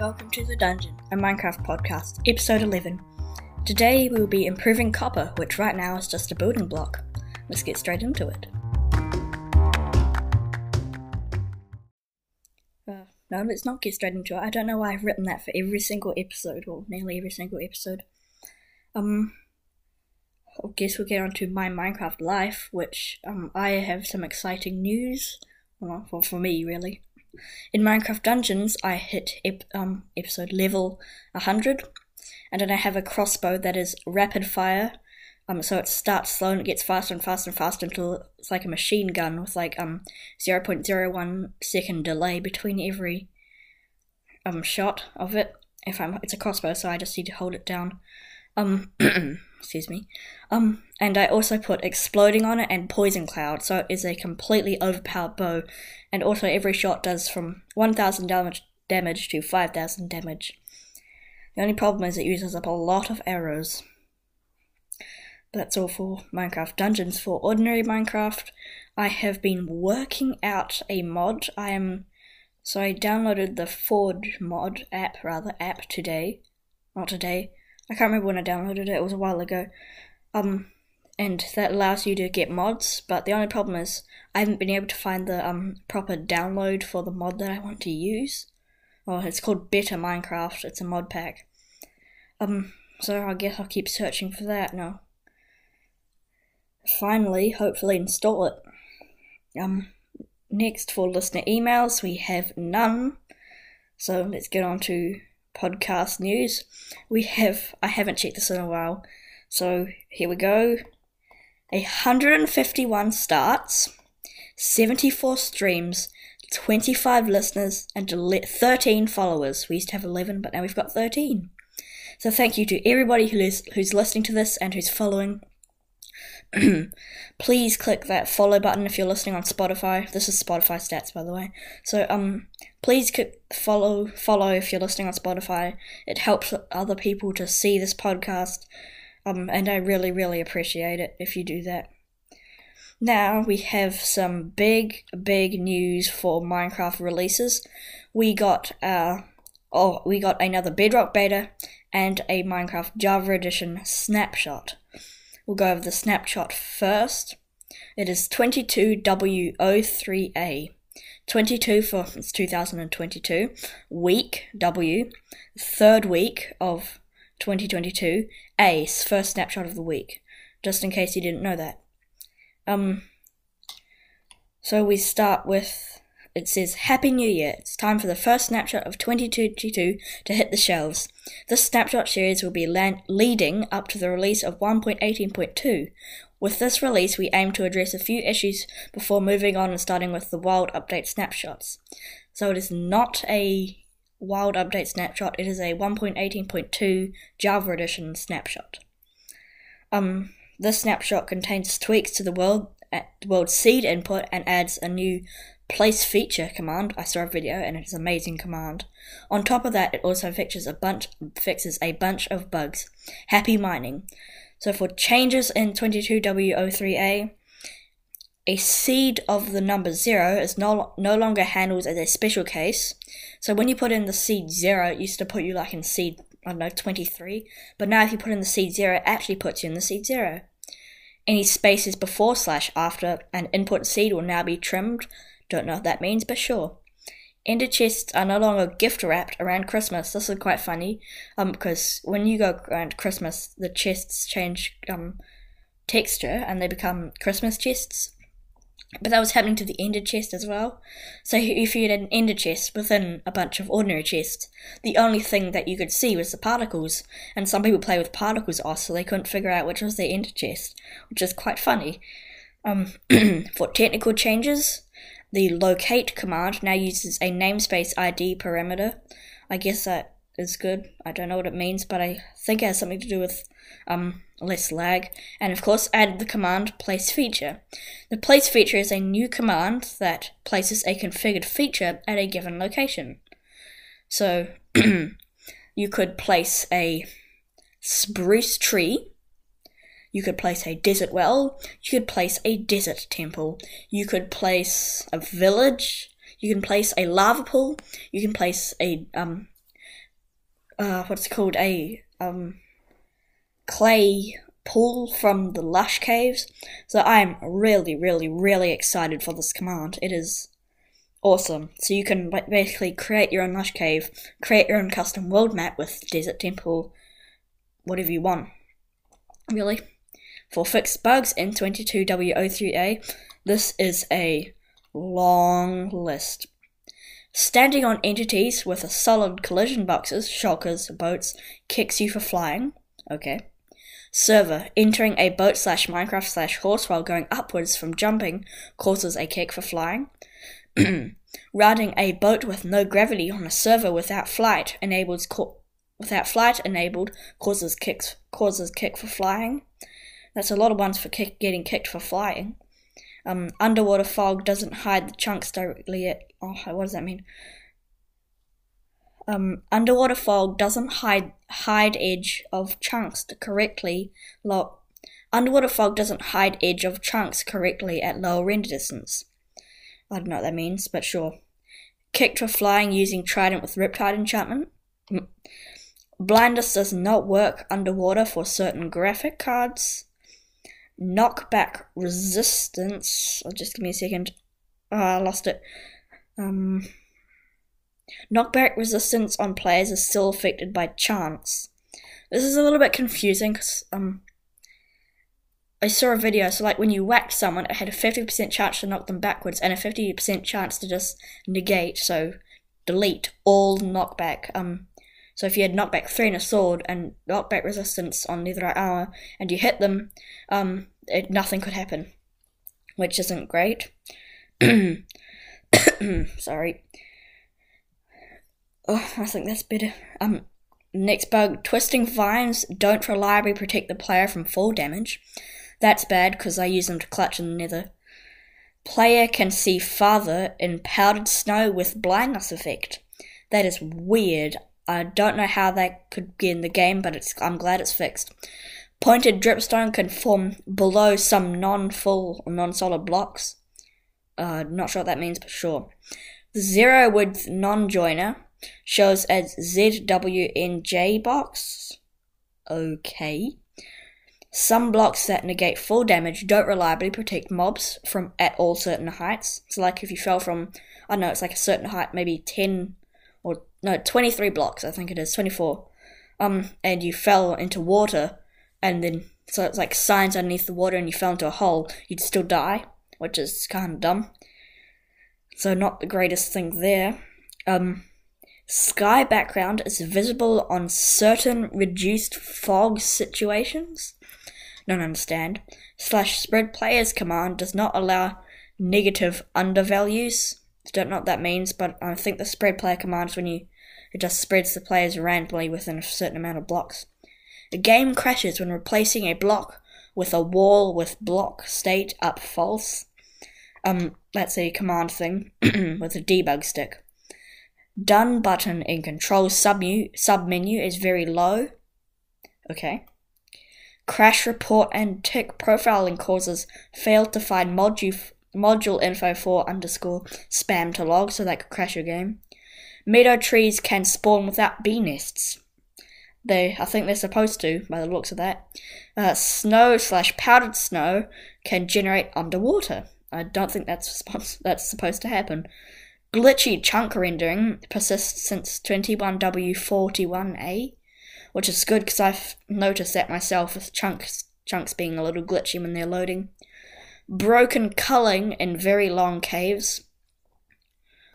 welcome to The Dungeon, a Minecraft podcast, episode 11. Today we will be improving copper, which right now is just a building block. Let's get straight into it. Uh, no, let's not get straight into it. I don't know why I've written that for every single episode, or nearly every single episode. Um, I guess we'll get on to my Minecraft life, which um, I have some exciting news. Well, for, for me, really. In Minecraft Dungeons, I hit ep- um, episode level 100, and then I have a crossbow that is rapid fire. Um, so it starts slow and it gets faster and faster and faster until it's like a machine gun with like um 0.01 second delay between every um shot of it. If I'm, it's a crossbow, so I just need to hold it down. Um, excuse me. Um, and I also put exploding on it and poison cloud, so it is a completely overpowered bow. And also, every shot does from 1,000 damage damage to 5,000 damage. The only problem is it uses up a lot of arrows. But That's all for Minecraft Dungeons. For ordinary Minecraft, I have been working out a mod. I am so I downloaded the Forge mod app, rather app today, not today. I can't remember when I downloaded it. It was a while ago. Um, and that allows you to get mods. But the only problem is I haven't been able to find the um proper download for the mod that I want to use. Well, it's called Better Minecraft. It's a mod pack. Um, so I guess I'll keep searching for that now. Finally, hopefully install it. Um, next for listener emails, we have none. So let's get on to podcast news. We have, I haven't checked this in a while, so here we go. 151 starts, 74 streams, 25 listeners, and 13 followers. We used to have 11, but now we've got 13. So thank you to everybody who is, who's listening to this and who's following. please click that follow button if you're listening on Spotify. This is Spotify stats, by the way. So um, please click follow follow if you're listening on Spotify. It helps other people to see this podcast, um, and I really really appreciate it if you do that. Now we have some big big news for Minecraft releases. We got uh oh we got another Bedrock beta and a Minecraft Java Edition snapshot. We'll go over the snapshot first. It is 22W03A. 22 for 2022. Week W. Third week of 2022. A. First snapshot of the week. Just in case you didn't know that. Um. So we start with it says Happy New Year. It's time for the first snapshot of 2022 to hit the shelves. This snapshot series will be land- leading up to the release of 1.18.2. With this release, we aim to address a few issues before moving on and starting with the wild update snapshots. So it is not a wild update snapshot, it is a 1.18.2 Java Edition snapshot. Um, this snapshot contains tweaks to the world world seed input and adds a new place feature command. I saw a video and it's an amazing command. On top of that, it also fixes a bunch fixes a bunch of bugs. Happy mining. So for changes in 22W03A, a seed of the number zero is no no longer handled as a special case. So when you put in the seed zero, it used to put you like in seed I don't know 23, but now if you put in the seed zero, it actually puts you in the seed zero. Any spaces before slash after an input seed will now be trimmed don't know what that means, but sure. Ender chests are no longer gift wrapped around Christmas. This is quite funny, um, because when you go around Christmas, the chests change um texture and they become Christmas chests. But that was happening to the ender chest as well. So if you had an ender chest within a bunch of ordinary chests, the only thing that you could see was the particles. And some people play with particles off, so they couldn't figure out which was their ender chest, which is quite funny. Um, for technical changes, the locate command now uses a namespace ID parameter. I guess that is good. I don't know what it means, but I think it has something to do with um, less lag. And of course, add the command place feature. The place feature is a new command that places a configured feature at a given location. So you could place a spruce tree you could place a desert well. You could place a desert temple. You could place a village. You can place a lava pool. You can place a um uh, what's it called a um clay pool from the lush caves. So I'm really, really, really excited for this command. It is awesome. So you can basically create your own lush cave, create your own custom world map with desert temple, whatever you want. Really. For fixed bugs in 22W03A, this is a long list. Standing on entities with a solid collision boxes, shulkers, boats, kicks you for flying. Okay. Server. Entering a boat slash Minecraft slash horse while going upwards from jumping causes a kick for flying. Riding a boat with no gravity on a server without flight enables co- without flight enabled causes kicks causes kick for flying. That's a lot of ones for kick, getting kicked for flying. Um, underwater fog doesn't hide the chunks directly at. Oh, what does that mean? Um, underwater fog doesn't hide hide edge of chunks correctly. Low, underwater fog doesn't hide edge of chunks correctly at lower render distance. I don't know what that means, but sure. Kicked for flying using trident with riptide enchantment. Mm. Blindness does not work underwater for certain graphic cards. Knockback resistance. Oh, just give me a second. Oh, I lost it. Um, knockback resistance on players is still affected by chance. This is a little bit confusing because um, I saw a video, so like when you whacked someone, it had a 50% chance to knock them backwards and a 50% chance to just negate, so delete all knockback. Um, so if you had knockback 3 and a sword and knockback resistance on netherite armor and you hit them, um, it, nothing could happen, which isn't great. Sorry. Oh, I think that's better. Um, next bug: twisting vines don't reliably protect the player from fall damage. That's bad because I use them to clutch in the nether. Player can see farther in powdered snow with blindness effect. That is weird. I don't know how that could be in the game, but it's I'm glad it's fixed. Pointed dripstone can form below some non-full or non-solid blocks. Uh, not sure what that means, but sure. The zero width non-joiner shows as ZWNJ box. Okay. Some blocks that negate full damage don't reliably protect mobs from at all certain heights. So, like if you fell from, I don't know, it's like a certain height, maybe 10 or no, 23 blocks, I think it is, 24. Um, and you fell into water, and then, so it's like signs underneath the water, and you fell into a hole, you'd still die, which is kind of dumb. So, not the greatest thing there. Um, sky background is visible on certain reduced fog situations don't understand. Slash spread players command does not allow negative undervalues. Don't know what that means, but I think the spread player command is when you it just spreads the players randomly within a certain amount of blocks. The game crashes when replacing a block with a wall with block state up false. Um, that's a command thing with a debug stick. Done button in control submenu submenu is very low. Okay. Crash report and tick profiling causes failed to find module, module info for underscore spam to log, so that could crash your game. Meadow trees can spawn without bee nests. They, I think they're supposed to, by the looks of that. Uh, snow slash powdered snow can generate underwater. I don't think that's that's supposed to happen. Glitchy chunk rendering persists since 21W41A which is good because I've noticed that myself with chunks chunks being a little glitchy when they're loading. Broken culling in very long caves.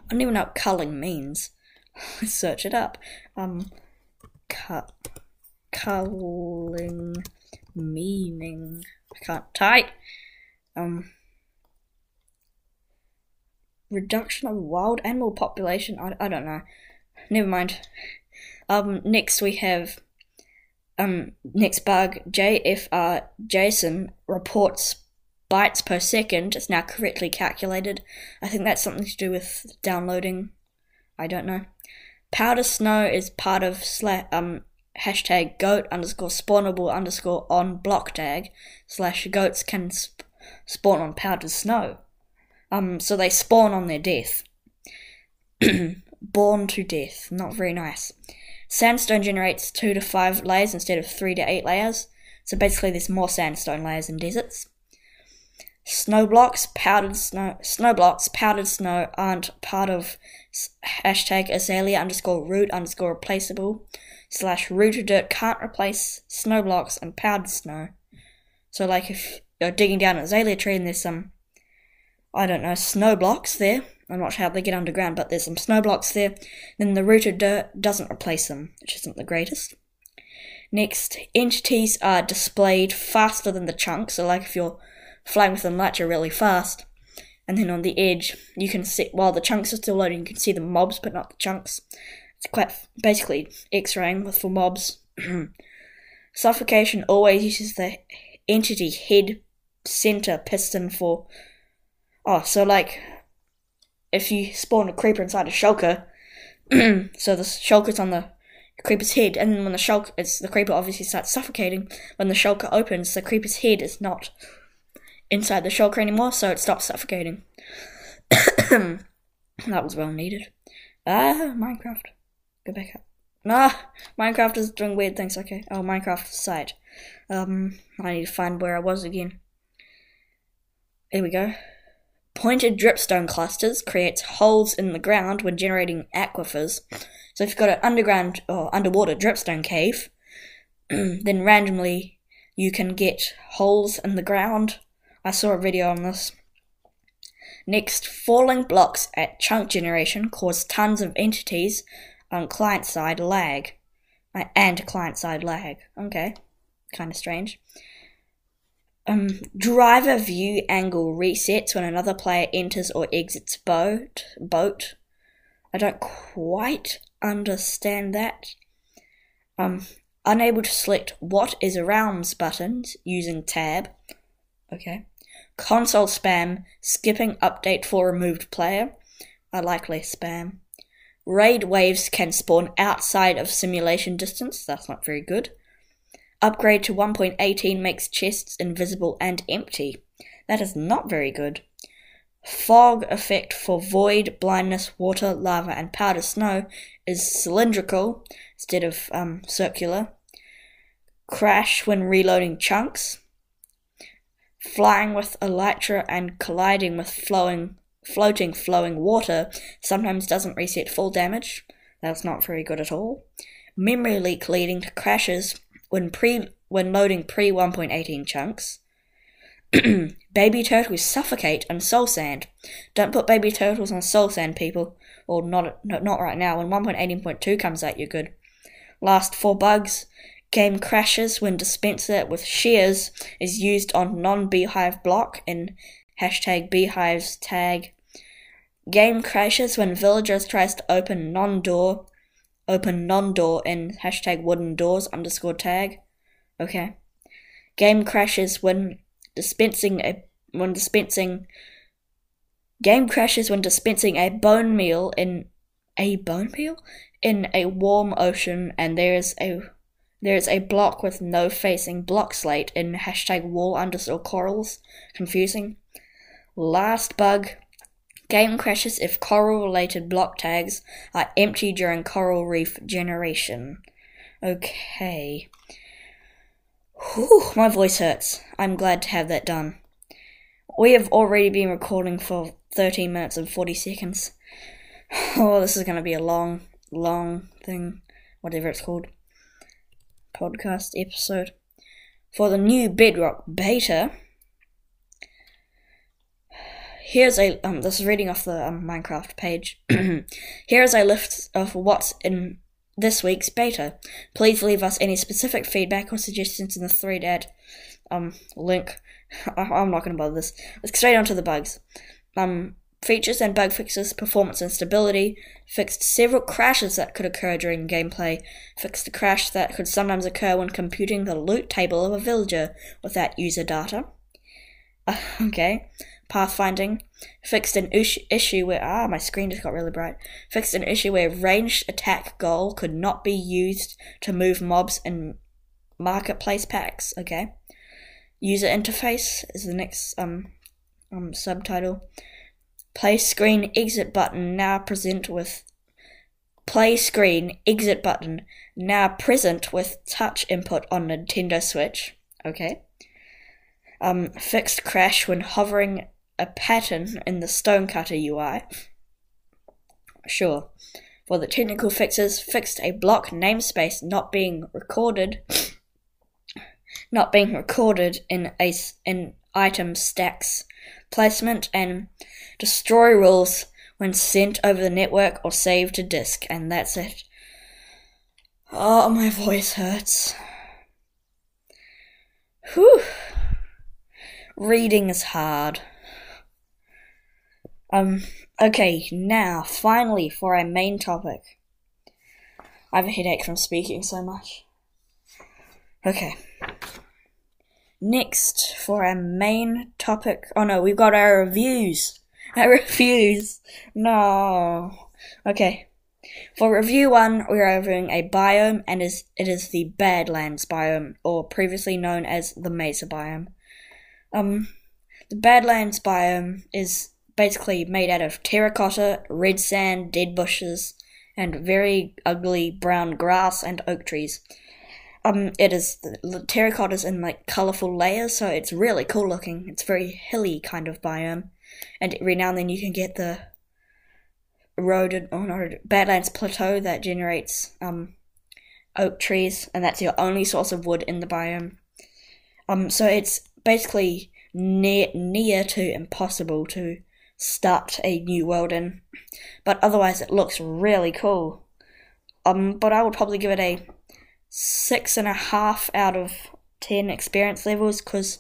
I don't even know what culling means. Search it up. Um, cut culling meaning. I can't type. Um, reduction of wild animal population. I, I don't know. Never mind. Um, next we have um, next bug, JFR JSON reports bytes per second It's now correctly calculated. I think that's something to do with downloading. I don't know. Powder snow is part of sla- um, hashtag goat underscore spawnable underscore on block tag slash goats can sp- spawn on powdered snow. Um, so they spawn on their death. Born to death. Not very nice. Sandstone generates two to five layers instead of three to eight layers. So basically, there's more sandstone layers in deserts. Snow blocks, powdered snow, snow blocks, powdered snow aren't part of hashtag azalea underscore root underscore replaceable slash rooted dirt can't replace snow blocks and powdered snow. So, like, if you're digging down an azalea tree and there's some, I don't know, snow blocks there, I'm not sure how they get underground, but there's some snow blocks there, then the rooted dirt doesn't replace them, which isn't the greatest. Next, entities are displayed faster than the chunks, so, like, if you're flying with the Elytra really fast, and then on the edge, you can see, while the chunks are still loading, you can see the mobs, but not the chunks. It's quite basically X-raying for mobs. Suffocation always uses the entity head center piston for. Oh, so like if you spawn a creeper inside a shulker, so the shulker's on the creeper's head, and then when the shulker, it's the creeper obviously starts suffocating. When the shulker opens, the creeper's head is not inside the shulker anymore, so it stops suffocating. that was well needed. Ah, Minecraft. Go back up. Nah, Minecraft is doing weird things. Okay. Oh, Minecraft site. Um, I need to find where I was again. Here we go. Pointed dripstone clusters creates holes in the ground when generating aquifers. So if you've got an underground or underwater dripstone cave, then randomly you can get holes in the ground. I saw a video on this. Next, falling blocks at chunk generation cause tons of entities on client side lag. Uh, and client side lag. Okay. Kind of strange. Um, driver view angle resets when another player enters or exits boat. Boat. I don't quite understand that. Um, unable to select what is realms buttons using tab. Okay. Console spam, skipping update for removed player. I like less spam. Raid waves can spawn outside of simulation distance. That's not very good. Upgrade to 1.18 makes chests invisible and empty. That is not very good. Fog effect for void, blindness, water, lava, and powder snow is cylindrical instead of um, circular. Crash when reloading chunks. Flying with elytra and colliding with flowing floating flowing water sometimes doesn't reset full damage. That's not very good at all. Memory leak leading to crashes when pre when loading pre 1.18 chunks. baby turtles suffocate on soul sand. Don't put baby turtles on soul sand, people. Or not, not, not right now. When 1.18.2 comes out, you're good. Last four bugs. Game crashes when dispenser with shears is used on non-beehive block in hashtag beehives tag Game crashes when villagers tries to open non-door, open non-door in hashtag wooden doors underscore tag. Okay. Game crashes when dispensing a when dispensing. Game crashes when dispensing a bone meal in a bone meal in a warm ocean, and there is a there is a block with no facing block slate in hashtag wall underscore corals. Confusing. Last bug Game crashes if coral related block tags are empty during coral reef generation. Okay. Whew, my voice hurts. I'm glad to have that done. We have already been recording for 13 minutes and 40 seconds. Oh, this is going to be a long, long thing, whatever it's called. Podcast episode. For the new Bedrock beta, here's a um this is reading off the um, Minecraft page. here's a list of what's in this week's beta. Please leave us any specific feedback or suggestions in the thread at um link. I, am not going to bother this. Let's straight onto the bugs. Um, features and bug fixes, performance and stability. Fixed several crashes that could occur during gameplay. Fixed a crash that could sometimes occur when computing the loot table of a villager without user data. Uh, okay. Pathfinding fixed an issue where ah my screen just got really bright. Fixed an issue where ranged attack goal could not be used to move mobs in marketplace packs. Okay. User interface is the next um um subtitle. Play screen exit button now present with play screen, exit button, now present with touch input on Nintendo Switch. Okay. Um, fixed crash when hovering a pattern in the Stonecutter UI. Sure. For the technical fixes, fixed a block namespace not being recorded, not being recorded in a in item stacks placement and destroy rules when sent over the network or saved to disk, and that's it. Oh, my voice hurts. Whew. Reading is hard. Um, okay, now, finally, for our main topic. I have a headache from speaking so much. Okay. Next, for our main topic. Oh no, we've got our reviews. Our reviews. No. Okay. For review one, we are reviewing a biome, and is it is the Badlands biome, or previously known as the Mesa biome. Um, the Badlands biome is basically made out of terracotta, red sand, dead bushes, and very ugly brown grass and oak trees. Um, it is the is in like colorful layers, so it's really cool looking. It's very hilly kind of biome, and every now and then you can get the eroded, oh no, Badlands plateau that generates um oak trees, and that's your only source of wood in the biome. Um, so it's basically near near to impossible to start a new world in, but otherwise it looks really cool. Um, but I would probably give it a six and a half out of ten experience levels because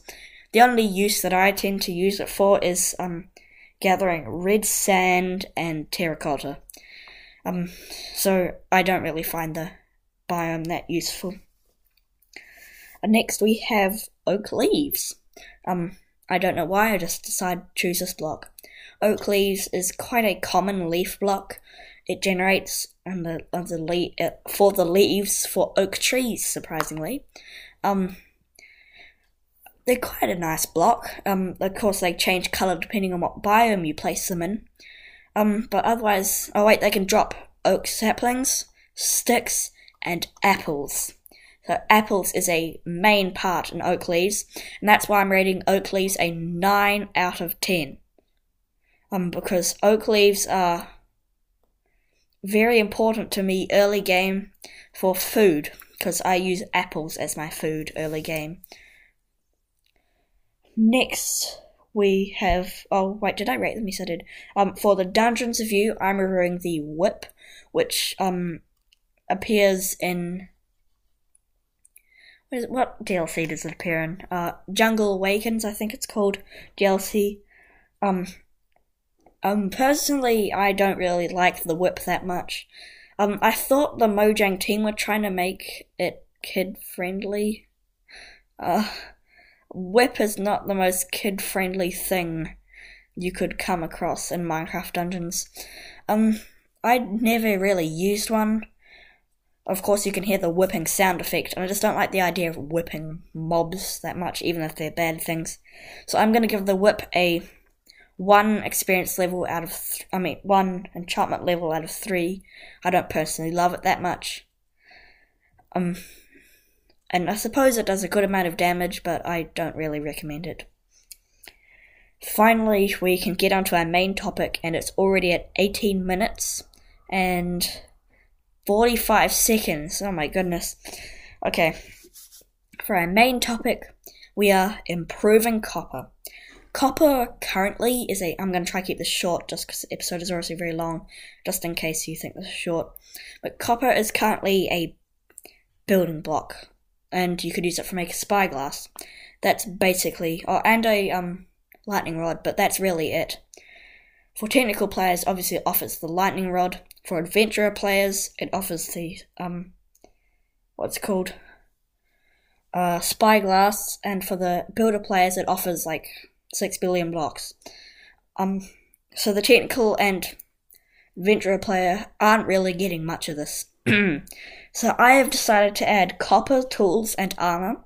the only use that I tend to use it for is um gathering red sand and terracotta. Um, so I don't really find the biome that useful. Uh, next we have oak leaves. Um, I don't know why I just decided to choose this block. Oak leaves is quite a common leaf block it generates on the the le- uh, for the leaves for oak trees. Surprisingly, um, they're quite a nice block. Um, of course, they change color depending on what biome you place them in. Um, but otherwise, oh wait, they can drop oak saplings, sticks, and apples. So apples is a main part in oak leaves, and that's why I'm rating oak leaves a nine out of ten. Um, because oak leaves are very important to me early game for food because I use apples as my food early game. Next, we have. Oh, wait, did I rate them? Yes, I did. Um, for the Dungeons review, I'm reviewing the Whip, which um appears in. What, is, what DLC does it appear in? Uh, Jungle Awakens, I think it's called DLC. Um, um, personally, I don't really like the whip that much. Um, I thought the Mojang team were trying to make it kid friendly. Uh, whip is not the most kid friendly thing you could come across in Minecraft Dungeons. Um, I never really used one. Of course, you can hear the whipping sound effect, and I just don't like the idea of whipping mobs that much, even if they're bad things. So I'm gonna give the whip a one experience level out of, th- I mean, one enchantment level out of three. I don't personally love it that much. Um, and I suppose it does a good amount of damage, but I don't really recommend it. Finally, we can get onto our main topic, and it's already at 18 minutes and 45 seconds. Oh my goodness. Okay, for our main topic, we are improving copper. Copper currently is a. I'm going to try to keep this short just because the episode is obviously very long, just in case you think this is short. But copper is currently a building block, and you could use it for make a spyglass. That's basically. Oh, and a um lightning rod, but that's really it. For technical players, obviously it offers the lightning rod. For adventurer players, it offers the um, what's called? Uh, spyglass, and for the builder players, it offers like six billion blocks. Um, so the technical and adventurer player aren't really getting much of this. so I have decided to add copper tools and armor,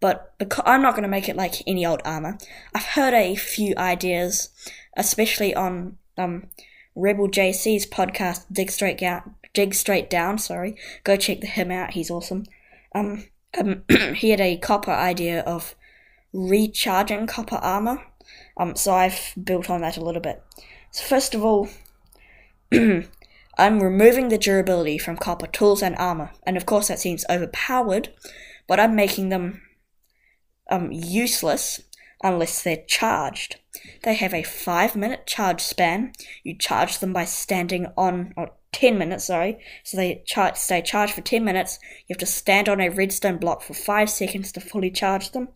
but because I'm not going to make it like any old armor. I've heard a few ideas, especially on um Rebel JC's podcast, Dig Straight Down, Jig Straight Down, sorry. Go check him out, he's awesome. Um, um he had a copper idea of recharging copper armor. Um, so I've built on that a little bit. So first of all, I'm removing the durability from copper tools and armor, and of course that seems overpowered, but I'm making them um, useless unless they're charged. They have a 5 minute charge span. You charge them by standing on, or 10 minutes, sorry. So they char- stay charged for 10 minutes. You have to stand on a redstone block for 5 seconds to fully charge them.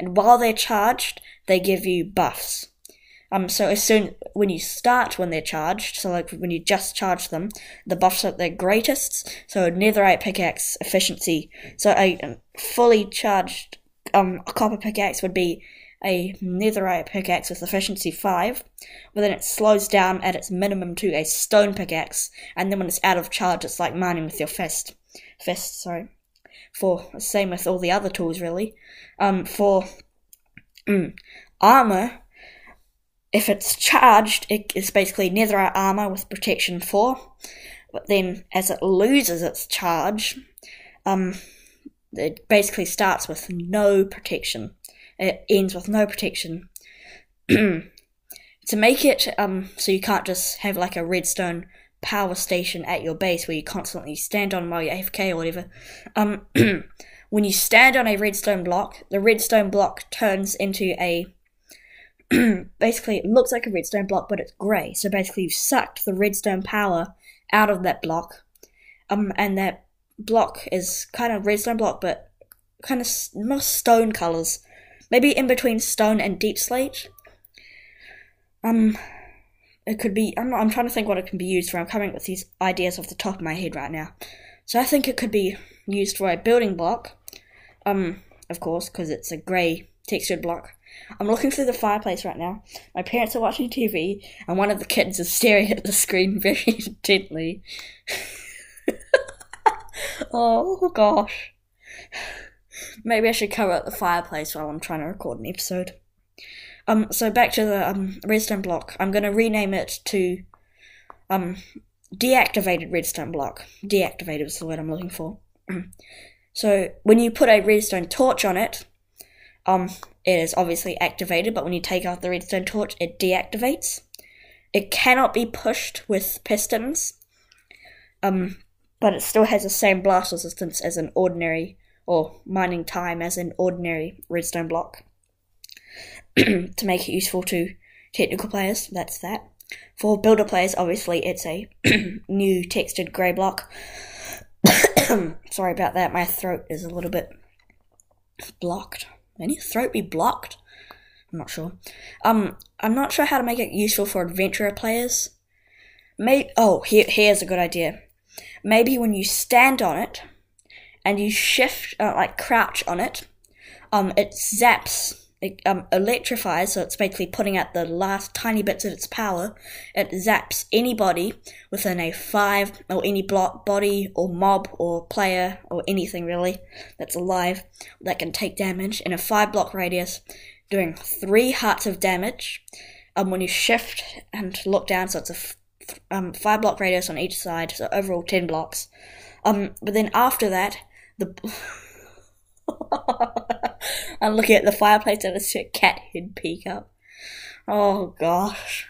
And while they're charged, they give you buffs. Um, so as soon when you start when they're charged, so like when you just charge them, the buffs are their greatest. So netherite pickaxe efficiency. So a fully charged um copper pickaxe would be a netherite pickaxe with efficiency five, but then it slows down at its minimum to a stone pickaxe, and then when it's out of charge, it's like mining with your fist. Fist, sorry. For same with all the other tools, really. Um, for mm, armor, if it's charged, it is basically netherite armor with protection 4. But then, as it loses its charge, um, it basically starts with no protection. It ends with no protection. to make it um, so you can't just have like a redstone power station at your base where you constantly stand on while you're AFK or whatever. Um, when you stand on a redstone block, the redstone block turns into a basically it looks like a redstone block, but it's grey. So basically, you've sucked the redstone power out of that block, um, and that block is kind of redstone block, but kind of more stone colors, maybe in between stone and deepslate. Um, it could be. I'm not, I'm trying to think what it can be used for. I'm coming up with these ideas off the top of my head right now. So I think it could be used for a building block. Um, of course, because it's a grey textured block. I'm looking through the fireplace right now. My parents are watching TV, and one of the kids is staring at the screen very intently. oh gosh. Maybe I should cover up the fireplace while I'm trying to record an episode. Um, so back to the um, redstone block. I'm going to rename it to um, deactivated redstone block. Deactivated is the word I'm looking for. so when you put a redstone torch on it, um, it is obviously activated, but when you take out the redstone torch, it deactivates. It cannot be pushed with pistons, um, but it still has the same blast resistance as an ordinary, or mining time as an ordinary redstone block. to make it useful to technical players, that's that. For builder players, obviously, it's a new textured grey block. Sorry about that, my throat is a little bit blocked. Can your throat be blocked? I'm not sure. Um, I'm not sure how to make it useful for adventurer players. Maybe, oh, here, here's a good idea. Maybe when you stand on it and you shift, uh, like crouch on it, um, it zaps um, electrifies, so it's basically putting out the last tiny bits of its power. It zaps anybody within a five, or any block body, or mob, or player, or anything really that's alive that can take damage in a five block radius, doing three hearts of damage. Um, when you shift and look down, so it's a f- um, five block radius on each side, so overall ten blocks. Um, but then after that, the I'm looking at the fireplace and a cat head peek up. Oh gosh.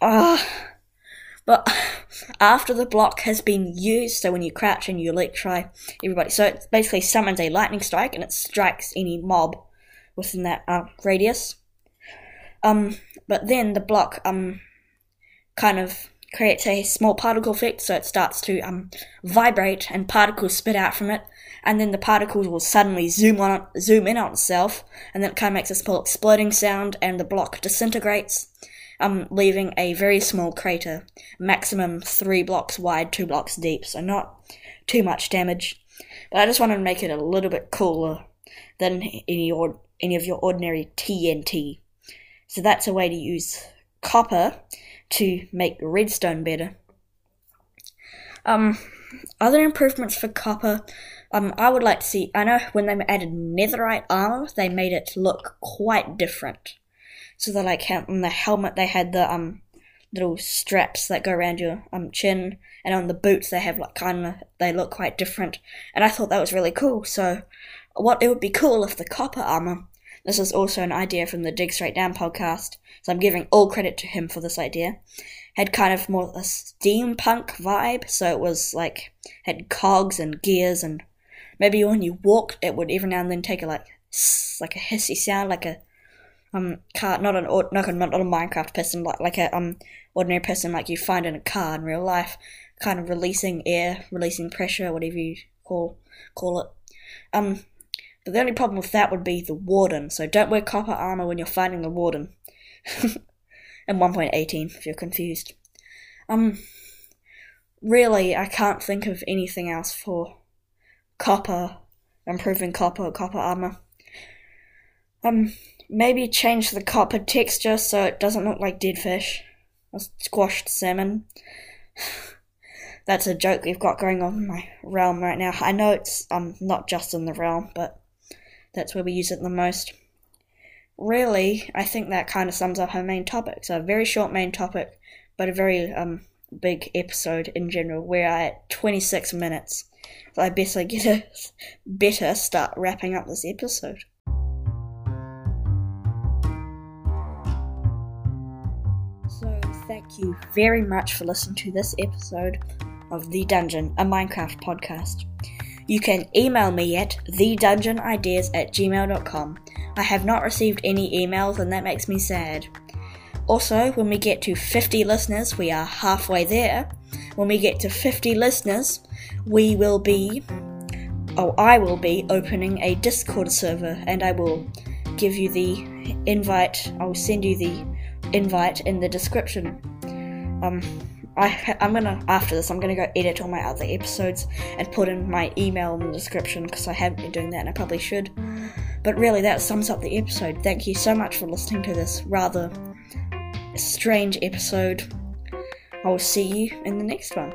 Ah. But after the block has been used, so when you crouch and you electry everybody, so it basically summons a lightning strike and it strikes any mob within that uh, radius. Um, but then the block um kind of creates a small particle effect, so it starts to um vibrate and particles spit out from it, and then the particles will suddenly zoom on zoom in on itself, and then it kind of makes a small exploding sound, and the block disintegrates, um, leaving a very small crater, maximum three blocks wide, two blocks deep, so not too much damage. But I just wanted to make it a little bit cooler than any or any of your ordinary TNT. So that's a way to use copper to make redstone better. Um, other improvements for copper um, I would like to see. I know when they added netherite armor, they made it look quite different. So they like on the helmet they had the um little straps that go around your um chin, and on the boots they have like kind of they look quite different, and I thought that was really cool. So, what it would be cool if the copper armor. This is also an idea from the Dig Straight Down podcast, so I'm giving all credit to him for this idea. Had kind of more a steampunk vibe, so it was like had cogs and gears, and maybe when you walked, it would every now and then take a like like a hissy sound, like a um car, not an not a, not a Minecraft person, like like a um ordinary person like you find in a car in real life, kind of releasing air, releasing pressure, whatever you call call it. Um, but the only problem with that would be the warden. So don't wear copper armor when you're fighting the warden. and 1.18 if you're confused. Um, really, I can't think of anything else for copper, improving copper, copper armor. Um, maybe change the copper texture so it doesn't look like dead fish or squashed salmon. That's a joke we've got going on in my realm right now. I know it's um not just in the realm, but that's where we use it the most. Really, I think that kind of sums up our main topic. So a very short main topic, but a very um big episode in general. We're at 26 minutes. I better get a better start wrapping up this episode. So thank you very much for listening to this episode of The Dungeon, a Minecraft podcast. You can email me at thedungeonideas at gmail.com. I have not received any emails and that makes me sad. Also, when we get to 50 listeners, we are halfway there. When we get to 50 listeners, we will be, oh, I will be opening a Discord server and I will give you the invite. I'll send you the invite in the description. Um, I, I'm gonna after this. I'm gonna go edit all my other episodes and put in my email in the description because I haven't been doing that and I probably should. But really, that sums up the episode. Thank you so much for listening to this rather strange episode. I will see you in the next one.